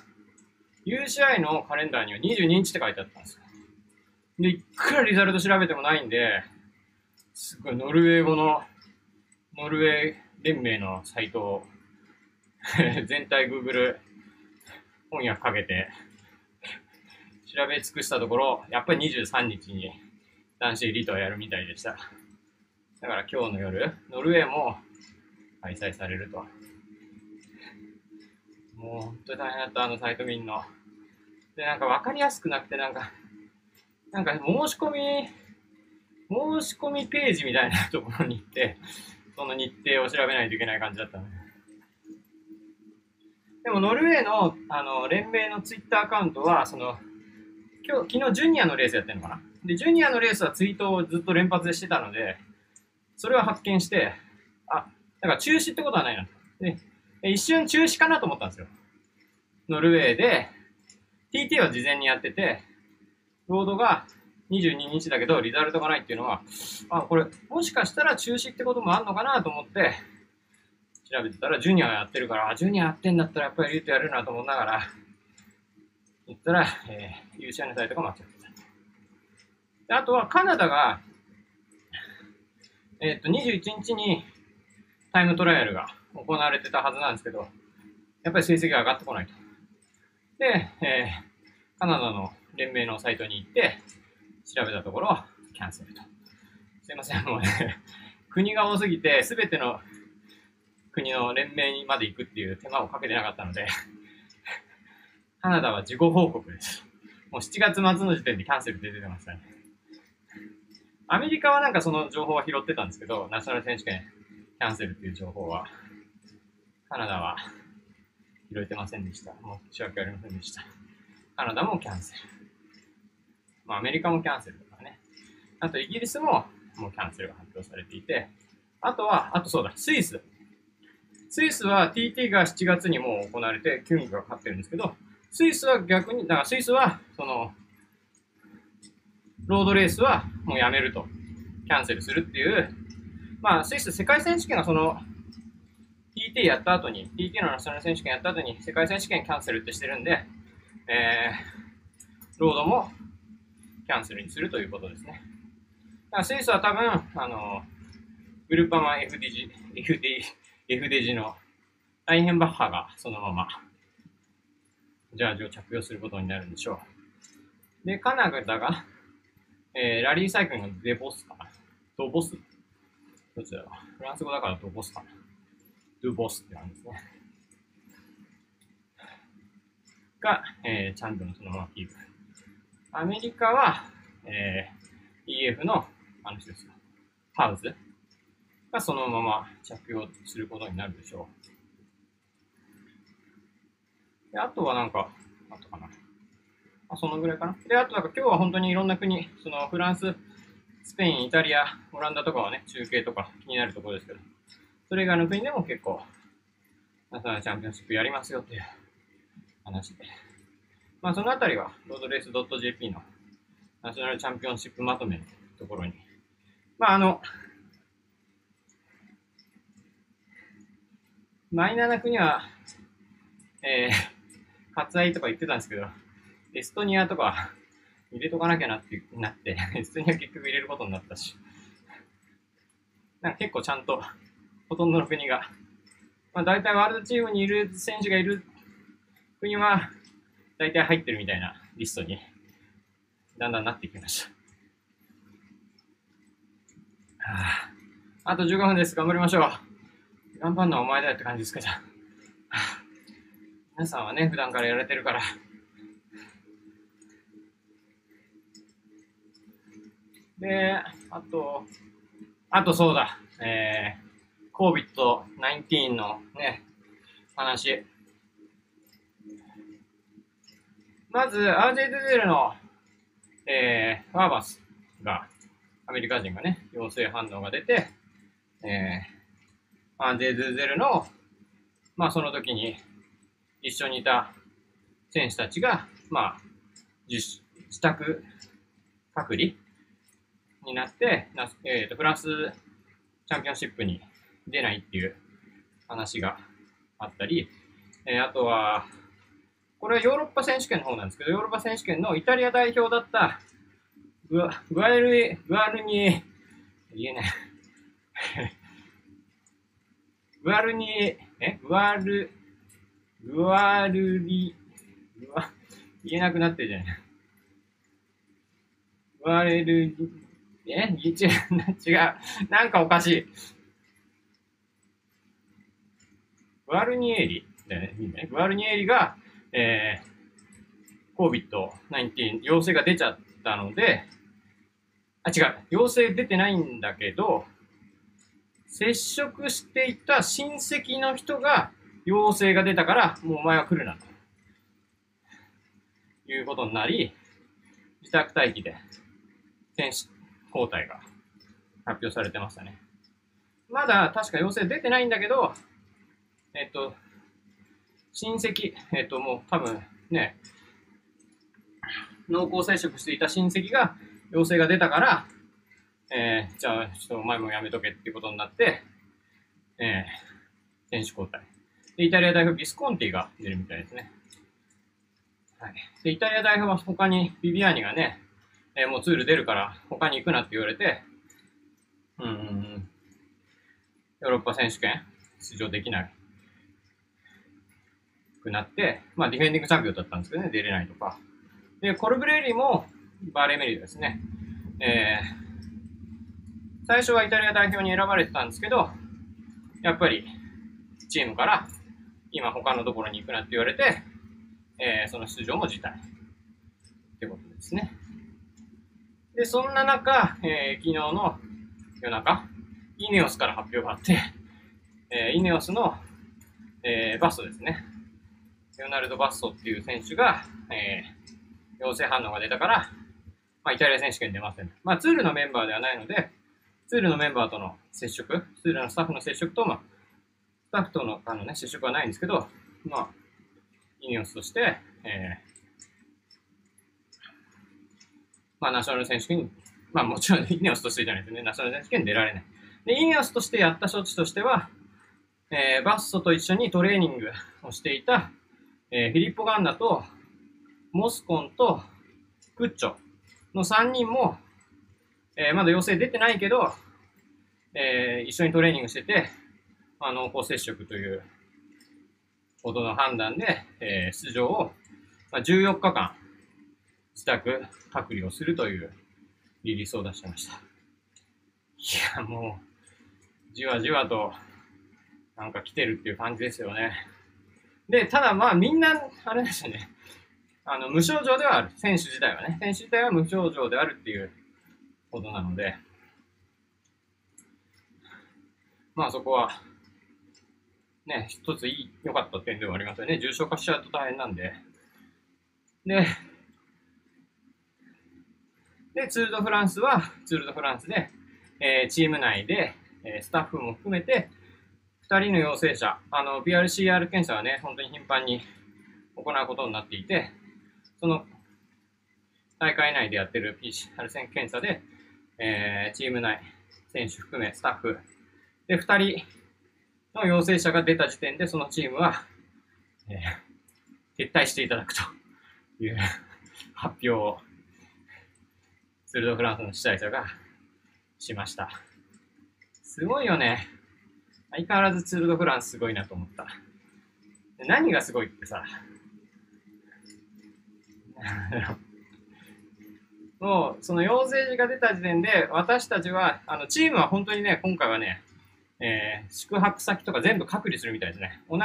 UCI のカレンダーには22日って書いてあったんですよ。で、いくらリザルト調べてもないんで、すごいノルウェー語の、ノルウェー連盟のサイトを 全体 Google 翻訳かけて調べ尽くしたところ、やっぱり23日に男子リートをやるみたいでした。だから今日の夜、ノルウェーも開催されると。もう本当に大変だった、あのサイト見んの。で、なんか分かりやすくなくて、なんか、なんか申し込み、申し込みページみたいなところに行って、その日程を調べないといけない感じだったので。でもノルウェーのあの連盟のツイッターアカウントは、その、今日、昨日ジュニアのレースやってるのかな？で、ジュニアのレースはツイートをずっと連発でしてたので、それを発見して、あ、だから中止ってことはないなと。で、一瞬中止かなと思ったんですよ。ノルウェーで、TT は事前にやってて、ロードが22日だけど、リザルトがないっていうのは、あ、これ、もしかしたら中止ってこともあるのかなと思って、調べてたら、ジュニアやってるから、ジュニアやってんだったらやっぱりリュートやるなと思いながら、言ったら、えー、優秀なサイトが間違ってた。であとは、カナダが、えっ、と、21日にタイムトライアルが行われてたはずなんですけど、やっぱり成績が上がってこないと。で、えー、カナダの連盟のサイトに行って、調べたところ、キャンセルと。すいません、もうね、国が多すぎて、すべての国の連盟にまで行くっていう手間をかけてなかったので、カナダは事後報告です。もう7月末の時点でキャンセルって出てましたね。アメリカはなんかその情報は拾ってたんですけど、ナショナル選手権キャンセルっていう情報は、カナダは拾えてませんでした。もう仕訳ありませんでした。カナダもキャンセル。まあアメリカもキャンセルとかね。あとイギリスももうキャンセルが発表されていて、あとは、あとそうだ、スイス。スイスは TT が7月にもう行われて、キュングが勝ってるんですけど、スイスは逆に、だからスイスは、その、ロードレースはもうやめると、キャンセルするっていう、まあ、スイス世界選手権がその、TT やった後に、TT のナショナル選手権やった後に世界選手権キャンセルってしてるんで、えー、ロードもキャンセルにするということですね。だからスイスは多分、あの、グルーパマン FDG、FD、FDG のライヘンバッハがそのままジャージを着用することになるんでしょう。で、カナダが、えー、ラリーサイクルのデボスかな。ドボス？どちらだ？フランス語だからドボスかな。ドボスってなんですね。が、えー、チャンピオンそのままキープ。アメリカは、えー、EF の、あの人ですよ。ハウズがそのまま着用することになるでしょう。であとはなんか、あとかな。あ、そのぐらいかな。で、あとなんか今日は本当にいろんな国、そのフランス、スペイン、イタリア、オランダとかはね、中継とか気になるところですけど、それ以外の国でも結構、ナショナルチャンピオンシップやりますよっていう話で。まあそのあたりは、ロードレース .jp のナショナルチャンピオンシップまとめのところに、まああの、マイナーな国は、えー、割愛とか言ってたんですけど、エストニアとか入れとかなきゃなってなって、エストニア結局入れることになったし、なんか結構ちゃんと、ほとんどの国が、まあ大体ワールドチームにいる選手がいる国は、大体入ってるみたいなリストに、だんだんなってきました。はあ、あと15分です。頑張りましょう。頑張るのはお前だよって感じですか、じゃあ。はあ、皆さんはね、普段からやられてるから。で、あと、あとそうだ、えー、COVID-19 のね、話。まず、アージェイドゼルの、えー、ファーバスが、アメリカ人がね、陽性反応が出て、えー、アージェイドゼルの、まあその時に一緒にいた選手たちが、まあ、自宅隔離になって、えーと、フランスチャンピオンシップに出ないっていう話があったり、えー、あとは、これはヨーロッパ選手権の方なんですけど、ヨーロッパ選手権のイタリア代表だったグアグアルグアルニ言えない。グアルニえグアル、グアルリ、グア、言えなくなってるじゃない。グアレル、え違う、違う。なんかおかしい。グアルニエリね。いいね。グアルニエリが、えー、COVID-19 陽性が出ちゃったので、あ、違う。陽性出てないんだけど、接触していた親戚の人が陽性が出たから、もうお前は来るなと。いうことになり、自宅待機で選手交代が発表されてましたね。まだ確か陽性出てないんだけど、えっと、親戚、えっともう多分ね、濃厚接触していた親戚が陽性が出たから、えー、じゃあちょっとお前もやめとけっていうことになって、えー、選手交代。で、イタリア代表ビスコンティが出るみたいですね。はい。で、イタリア代表は他にビビアニがね、えー、もうツール出るから他に行くなって言われて、うんうん。ヨーロッパ選手権出場できないくなって、まあディフェンディングチャンピオンだったんですけどね、出れないとか。で、コルブレーリもバーレメリーですね。えー、最初はイタリア代表に選ばれてたんですけど、やっぱりチームから今他のところに行くなって言われて、えー、その出場も辞退ってことですね。で、そんな中、えー、昨日の夜中、イネオスから発表があって、えー、イネオスの、えー、バストですね。レオナルド・バッソっていう選手が、えー、陽性反応が出たから、まあ、イタリア選手権出ません。まあ、ツールのメンバーではないので、ツールのメンバーとの接触、ツールのスタッフの接触と、まあ、スタッフとのあの、ね、接触はないんですけど、まあ、イニオスとして、えー、まあ、ナショナル選手権に、まあもちろん イネオスとしてじゃないですね、ナショナル選手権に出られない。で、イネオスとしてやった処置としては、えー、バッソと一緒にトレーニングをしていた、えー、フィリッポ・ガンダと、モスコンと、クッチョの3人も、えー、まだ陽性出てないけど、えー、一緒にトレーニングしてて、あ、濃厚接触というほどの判断で、えー、出場を、まあ、14日間、自宅隔離をするというリリースを出してました。いや、もう、じわじわと、なんか来てるっていう感じですよね。で、ただまあみんな、あれですよね。あの、無症状ではある。選手自体はね。選手自体は無症状であるっていうことなので、まあそこは、ね、一ついい、良かった点ではありますよね。重症化しちゃうと大変なんで。で、で、ツールドフランスは、ツールドフランスで、えー、チーム内で、えー、スタッフも含めて、2人の陽性者、あの、PRCR 検査はね、本当に頻繁に行うことになっていて、その大会内でやってる PCR 検査で、えー、チーム内、選手含めスタッフ、で、2人の陽性者が出た時点で、そのチームは、えー、撤退していただくという発表をツール・ド・フランスの主催者がしました。すごいよね。相変わらずツール・ド・フランスすごいなと思った。何がすごいってさ、もう、その陽性児が出た時点で、私たちは、あの、チームは本当にね、今回はね、えー、宿泊先とか全部隔離するみたいですね。同じ、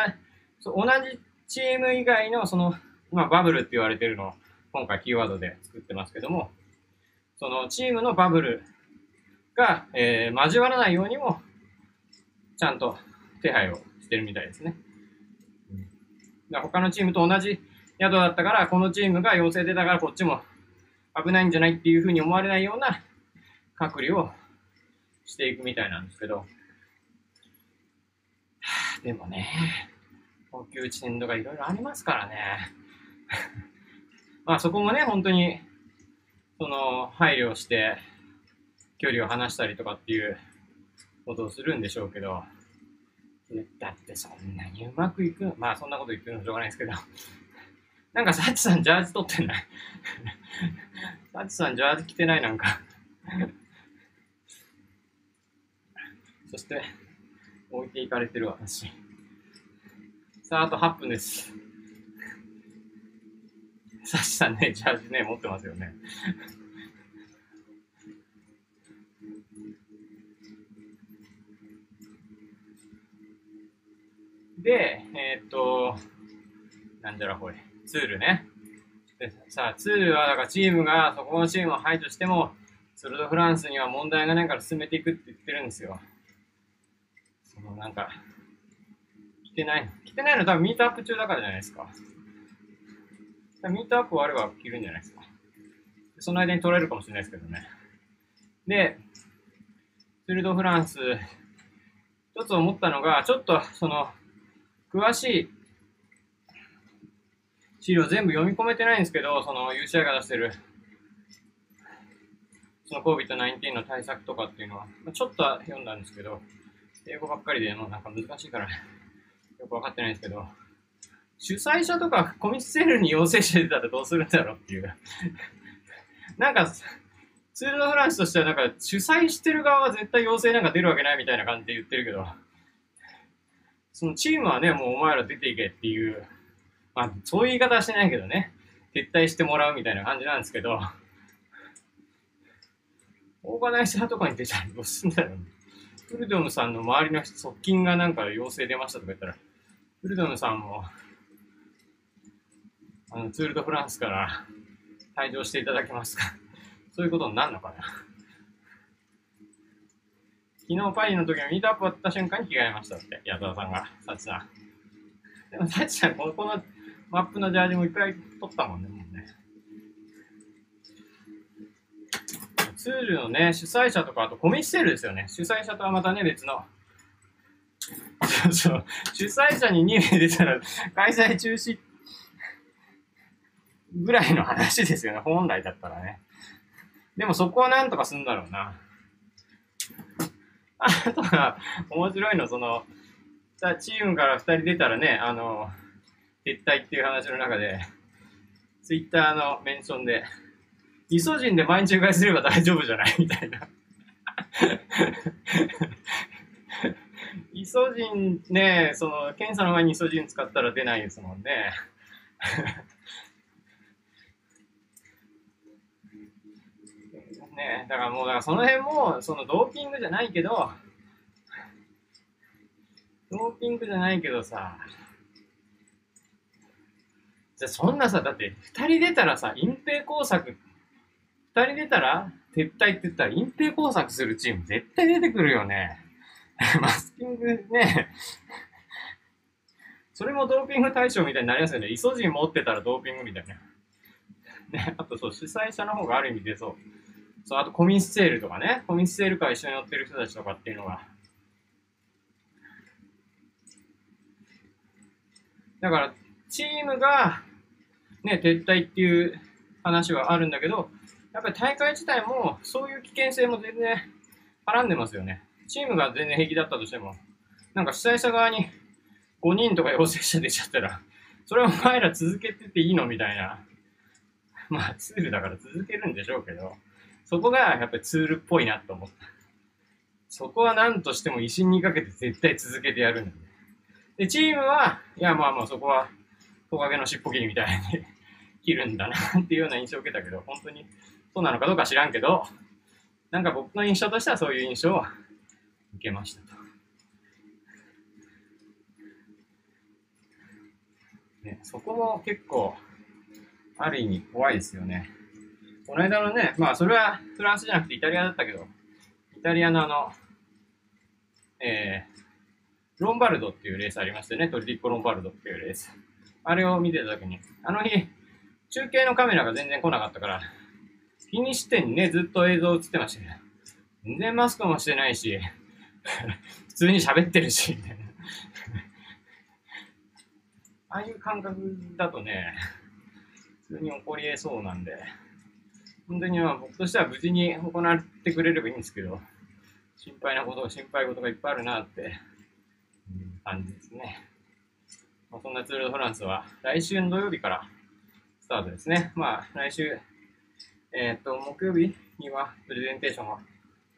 同じチーム以外の、その、まあ、バブルって言われてるのを、今回キーワードで作ってますけども、そのチームのバブルが、えー、交わらないようにも、ちゃんと手配をしてるみたいですね。だ他のチームと同じ宿だったから、このチームが陽性出たからこっちも危ないんじゃないっていうふうに思われないような隔離をしていくみたいなんですけど、でもね、高級地点とかいろいろありますからね。まあそこもね、本当にその配慮して、距離を離したりとかっていうことをするんでしょうけど、だってそんなにうまくいくまあそんなこと言ってるのしょうがないですけど、なんかサチさんジャージ取ってない サチさんジャージ着てないなんか そして、置いていかれてる私。さあ、あと8分です。サ シさんね、ジャージね、持ってますよね。で、えー、っと、なんじゃらほい、ツールね。さあ、ツールは、だからチームが、そこのチームを排除しても、ツールドフランスには問題がないから進めていくって言ってるんですよ。そのなんか、来てない。来てないの多分ミートアップ中だからじゃないですか。ミートアップ終われば切るんじゃないですか。その間に取れるかもしれないですけどね。で、ツールドフランス、一つ思ったのが、ちょっとその、詳しい資料全部読み込めてないんですけど、その UCI が出してる、その COVID-19 の対策とかっていうのは、まあちょっと読んだんですけど、英語ばっかりでもうなんか難しいから、よくわかってないんですけど、主催者とかコミッセルに陽性者出たらどうするんだろうっていう。なんか、ツール・ド・フランスとしてはなんか主催してる側は絶対陽性なんか出るわけないみたいな感じで言ってるけど、そのチームはね、もうお前ら出ていけっていう、まあそういう言い方はしてないけどね、撤退してもらうみたいな感じなんですけど、オーガナイザーとかに出たらどうすんだろう、ね。フルドムさんの周りの側近がなんか陽性出ましたとか言ったら、フルドムさんもあのツール・ド・フランスから退場していただけますかそういうことになるのかな昨日パリの時のミートアップ終わった瞬間に着替えましたって、矢沢さんが、サチさん。でもサチさん、このこのマップのジャージもいっぱい取ったもんね、もうね。ツールのね、主催者とか、あとコミッセルですよね。主催者とはまたね、別の。そうそう。主催者に2名出たら開催中止ぐらいの話ですよね、本来だったらね。でもそこはなんとかするんだろうな。あとは、面白いの、その、さチームから2人出たらね、あの、撤退っていう話の中で、ツイッターのメンションで、イソジンで毎日うがいすれば大丈夫じゃない？みたいな。イソジンね、その、検査の前にイソジン使ったら出ないですもんね。ねだからもう、だからその辺も、そのドーピングじゃないけど、ドーピングじゃないけどさ、そんなさ、だって2人出たらさ、隠蔽工作、2人出たら撤退って言ったら隠蔽工作するチーム絶対出てくるよね。マスキングね、それもドーピング対象みたいになりやすよね。イソジン持ってたらドーピングみたいな。ね、あとそう、主催者の方がある意味でそう。そう、あとコミスセールとかね。コミスセール会一緒に乗ってる人たちとかっていうのが。だから、チームが、ね、撤退っていう話はあるんだけど、やっぱり大会自体もそういう危険性も全然はらんでますよね。チームが全然平気だったとしても、なんか主催者側に5人とか陽性者出ちゃったら、それはお前ら続けてていいのみたいな。まあツールだから続けるんでしょうけど、そこがやっぱりツールっぽいなと思った。そこは何としても威信にかけて絶対続けてやるんだ、で、チームは、いやまあまあそこはトカゲの尻尾切りみたいに切るんだなっていうような印象を受けたけど、本当にそうなのかどうか知らんけど、なんか僕の印象としてはそういう印象を受けましたと。ね、そこも結構、ある意味怖いですよね。この間のね、まあそれはフランスじゃなくてイタリアだったけど、イタリアのあの、えー、ロンバルドっていうレースありましてね、トリディッコ・ロンバルドっていうレース。あれを見てた時に、あの日、中継のカメラが全然来なかったから、気にしてにね、ずっと映像映ってましたけど、全然マスクもしてないし、普通に喋ってるし、みたいな。ああいう感覚だとね、普通に起こり得そうなんで、本当にまあ僕としては無事に行われてくれればいいんですけど、心配なこと、心配事がいっぱいあるなって感じですね。まあ、そんなツール・ド・フランスは来週の土曜日からタートですね。まあ来週、えっ、と、木曜日にはプレゼンテーションが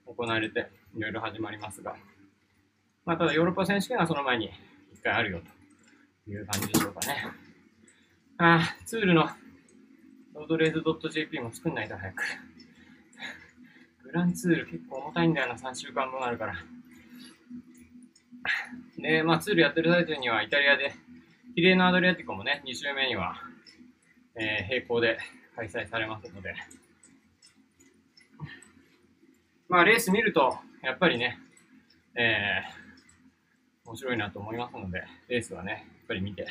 行われて、いろいろ始まりますが、まあ、ただヨーロッパ選手権はその前に一回あるよという感じでしょうかね。ああ、ツールのロードレーズ .jp も作んないと早く。グランツール結構重たいんだよな、3週間分あるから。で、まあツールやってる最中にはイタリアで、キレーナアドリアティコもね、2週目には、えー、並行で開催されますので、まあレース見ると、やっぱりね、えー、面白いなと思いますので、レースはね、やっぱり見て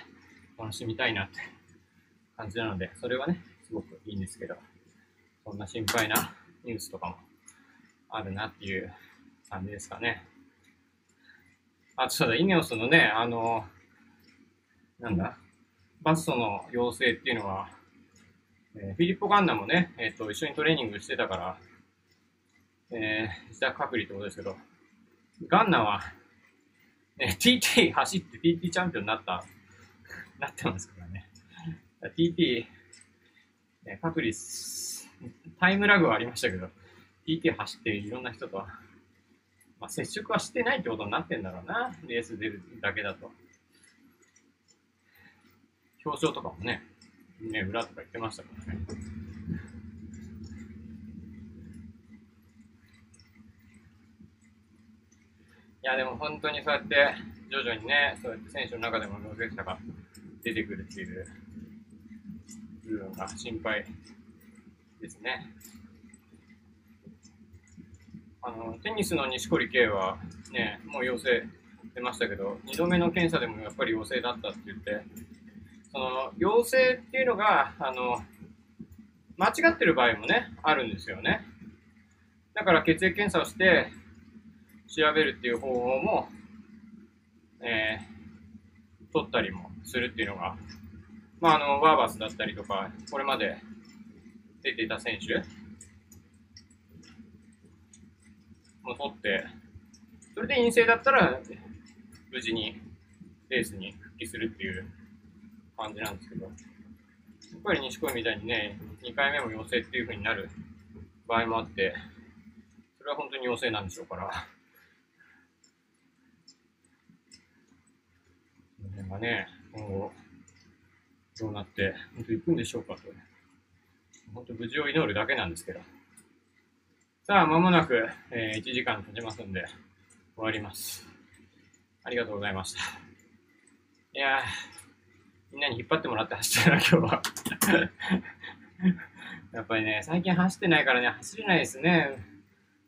楽しみたいなって感じなので、それはね、すごくいいんですけど、そんな心配なニュースとかもあるなっていう感じですかね。あと、ただ、イネオスのね、あの、なんだ、バストの要請っていうのは、えー、フィリッポ・ガンナもね、えっ、ー、と、一緒にトレーニングしてたから、えー、自宅隔離ってことですけど、ガンナは、ね、TT 走って TT チャンピオンになった、なってますからね。TT、ね、隔離、タイムラグはありましたけど、TT 走っていろんな人と、まあ、接触はしてないってことになってんだろうな、レース出るだけだと。表彰とかもね、ね、裏とか言ってましたからね。いや、でも本当にそうやって徐々にね、そうやって選手の中でも陽性者が出てくるっていう部分が心配ですね。あの、テニスの錦織圭はね、もう陽性出ましたけど、2度目の検査でもやっぱり陽性だったって言って、その陽性っていうのが、あの、間違ってる場合もね、あるんですよね。だから血液検査をして、調べるっていう方法も、えー、取ったりもするっていうのが、まあ、あの、ワーバスだったりとか、これまで出ていた選手も取って、それで陰性だったら、無事にレースに復帰するっていう感じなんですけど、やっぱり錦鯉みたいにね、2回目も陽性っていう風になる場合もあって、それは本当に陽性なんでしょうから、この辺がね、今後、どうなって、本当行くんでしょうかと。本当無事を祈るだけなんですけど。さあ、まもなく、えー、1時間経ちますんで、終わります。ありがとうございました。いやーみんなに引っ張ってもらって走ったな、今日は。やっぱりね、最近走ってないからね、走れないですね。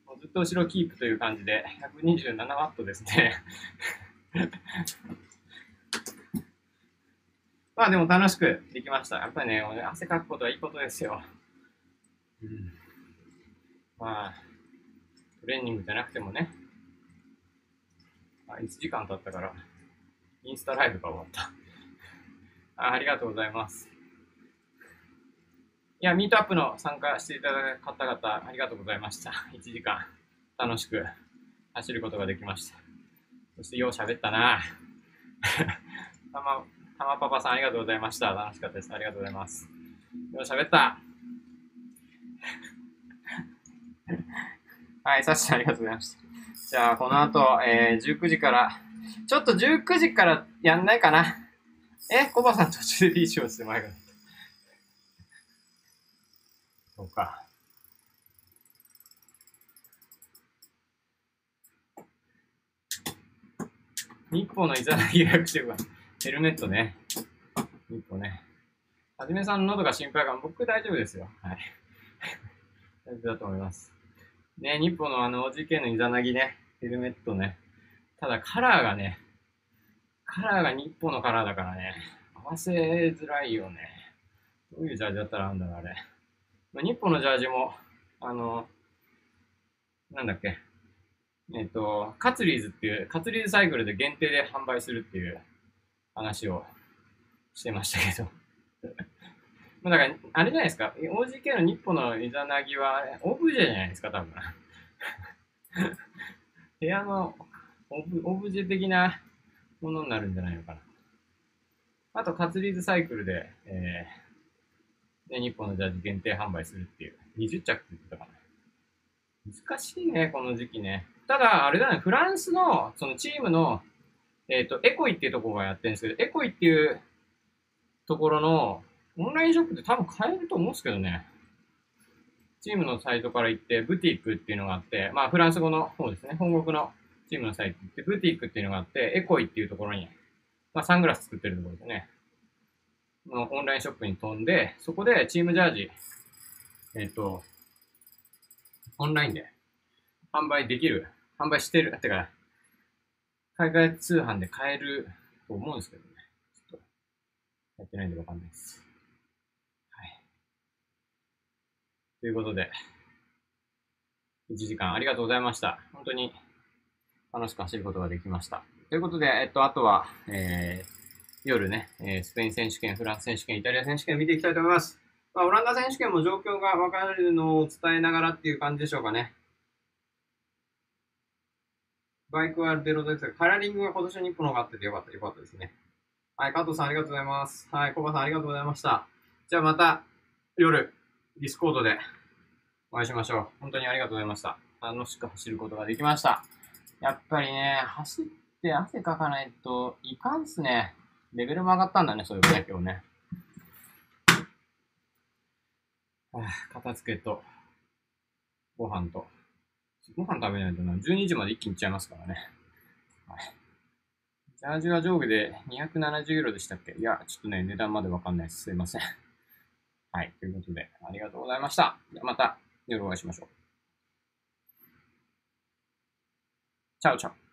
もうずっと後ろキープという感じで、127ワットですね。まあでも楽しくできました。やっぱりね、汗かくことはいいことですよ。うん、まあ、トレーニングじゃなくてもね、あ1時間経ったから、インスタライブが終わったあ。ありがとうございます。いや、ミートアップの参加していただいた方々、ありがとうございました。1時間、楽しく走ることができました。そして、よう喋ったな たま、たまパパさん、ありがとうございました。楽しかったです。ありがとうございます。よう喋った。はい、さっしーありがとうございました。じゃあ、この後、えー、19時から、ちょっと19時からやんないかな。え、コバさん途中で PC をして前が。そうか。日光のイザナギ予約してるわ。ヘルメットね。日光ね。はじめさんの喉が心配か僕大丈夫ですよ。はい。大丈夫だと思います。ね、日光のあの OGK のイザナギね。ヘルメットね。ただカラーがね、カラーが日光のカラーだからね、合わせづらいよね。どういうジャージだったらあんだろう、あれ。まあ、日本のジャージも、あの、なんだっけ、えっ、と、カツリーズっていう、カツリーズサイクルで限定で販売するっていう話をしてましたけど。まあだから、あれじゃないですか、OGK の日本のイザナギは、オブジェじゃないですか、多分。部屋のオブオブジェ的なものになるんじゃないのかな。あと、カツリーズサイクルで、えー、で、日本のジャージ限定販売するっていう。20着って言ってたかな。難しいね、この時期ね。ただ、あれだね、フランスの、そのチームの、えっ、ー、と、エコイっていうところがやってるんですけど、エコイっていうところの、オンラインショップで多分買えると思うんですけどね。チームのサイトから行って、ブティックっていうのがあって、まあ、フランス語の方ですね。本国のチームのサイトって、ブティックっていうのがあって、エコイっていうところに、まあ、サングラス作ってるところですね。のオンラインショップに飛んで、そこでチームジャージ、えっ、ー、と、オンラインで販売できる、販売してる、ってか、海外通販で買えると思うんですけどね。ちょっと、やってないんでわかんないです。はい。ということで、1時間ありがとうございました。本当に楽しく走ることができました。ということで、えっと、あとは、えー、夜ね、えー、スペイン選手権、フランス選手権、イタリア選手権見ていきたいと思います。まあ、オランダ選手権も状況が分かるのを伝えながらっていう感じでしょうかね。バイクはある程度ですが、カラーリングが今年の日本の方があっててよかった、よかったですね。はい、加藤さんありがとうございます。はい、コバさんありがとうございました。じゃあまた夜、ディスコードでお会いしましょう。本当にありがとうございました。楽しく走ることができました。やっぱりね、走って汗かかないといかんっすね。レベルも上がったんだね、そういうことね、今日ね。はあ、片付けと、ご飯と。ご飯食べないとな、12時まで一気にいっちゃいますからね。はい。ジャージは上下で270ユーロでしたっけ？いや、ちょっとね、値段までわかんないです。すいません。はい。ということで、ありがとうございました。ではまた夜お会いしましょう。チャオチャオ。